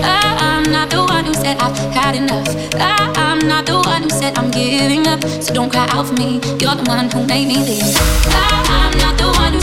Ah, I'm not the one who said I've had enough. Ah, I'm not the one who said I'm giving up. So don't cry out for me. You're the one who made me leave. Ah, I'm not the one who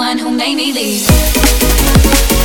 one who made me leave.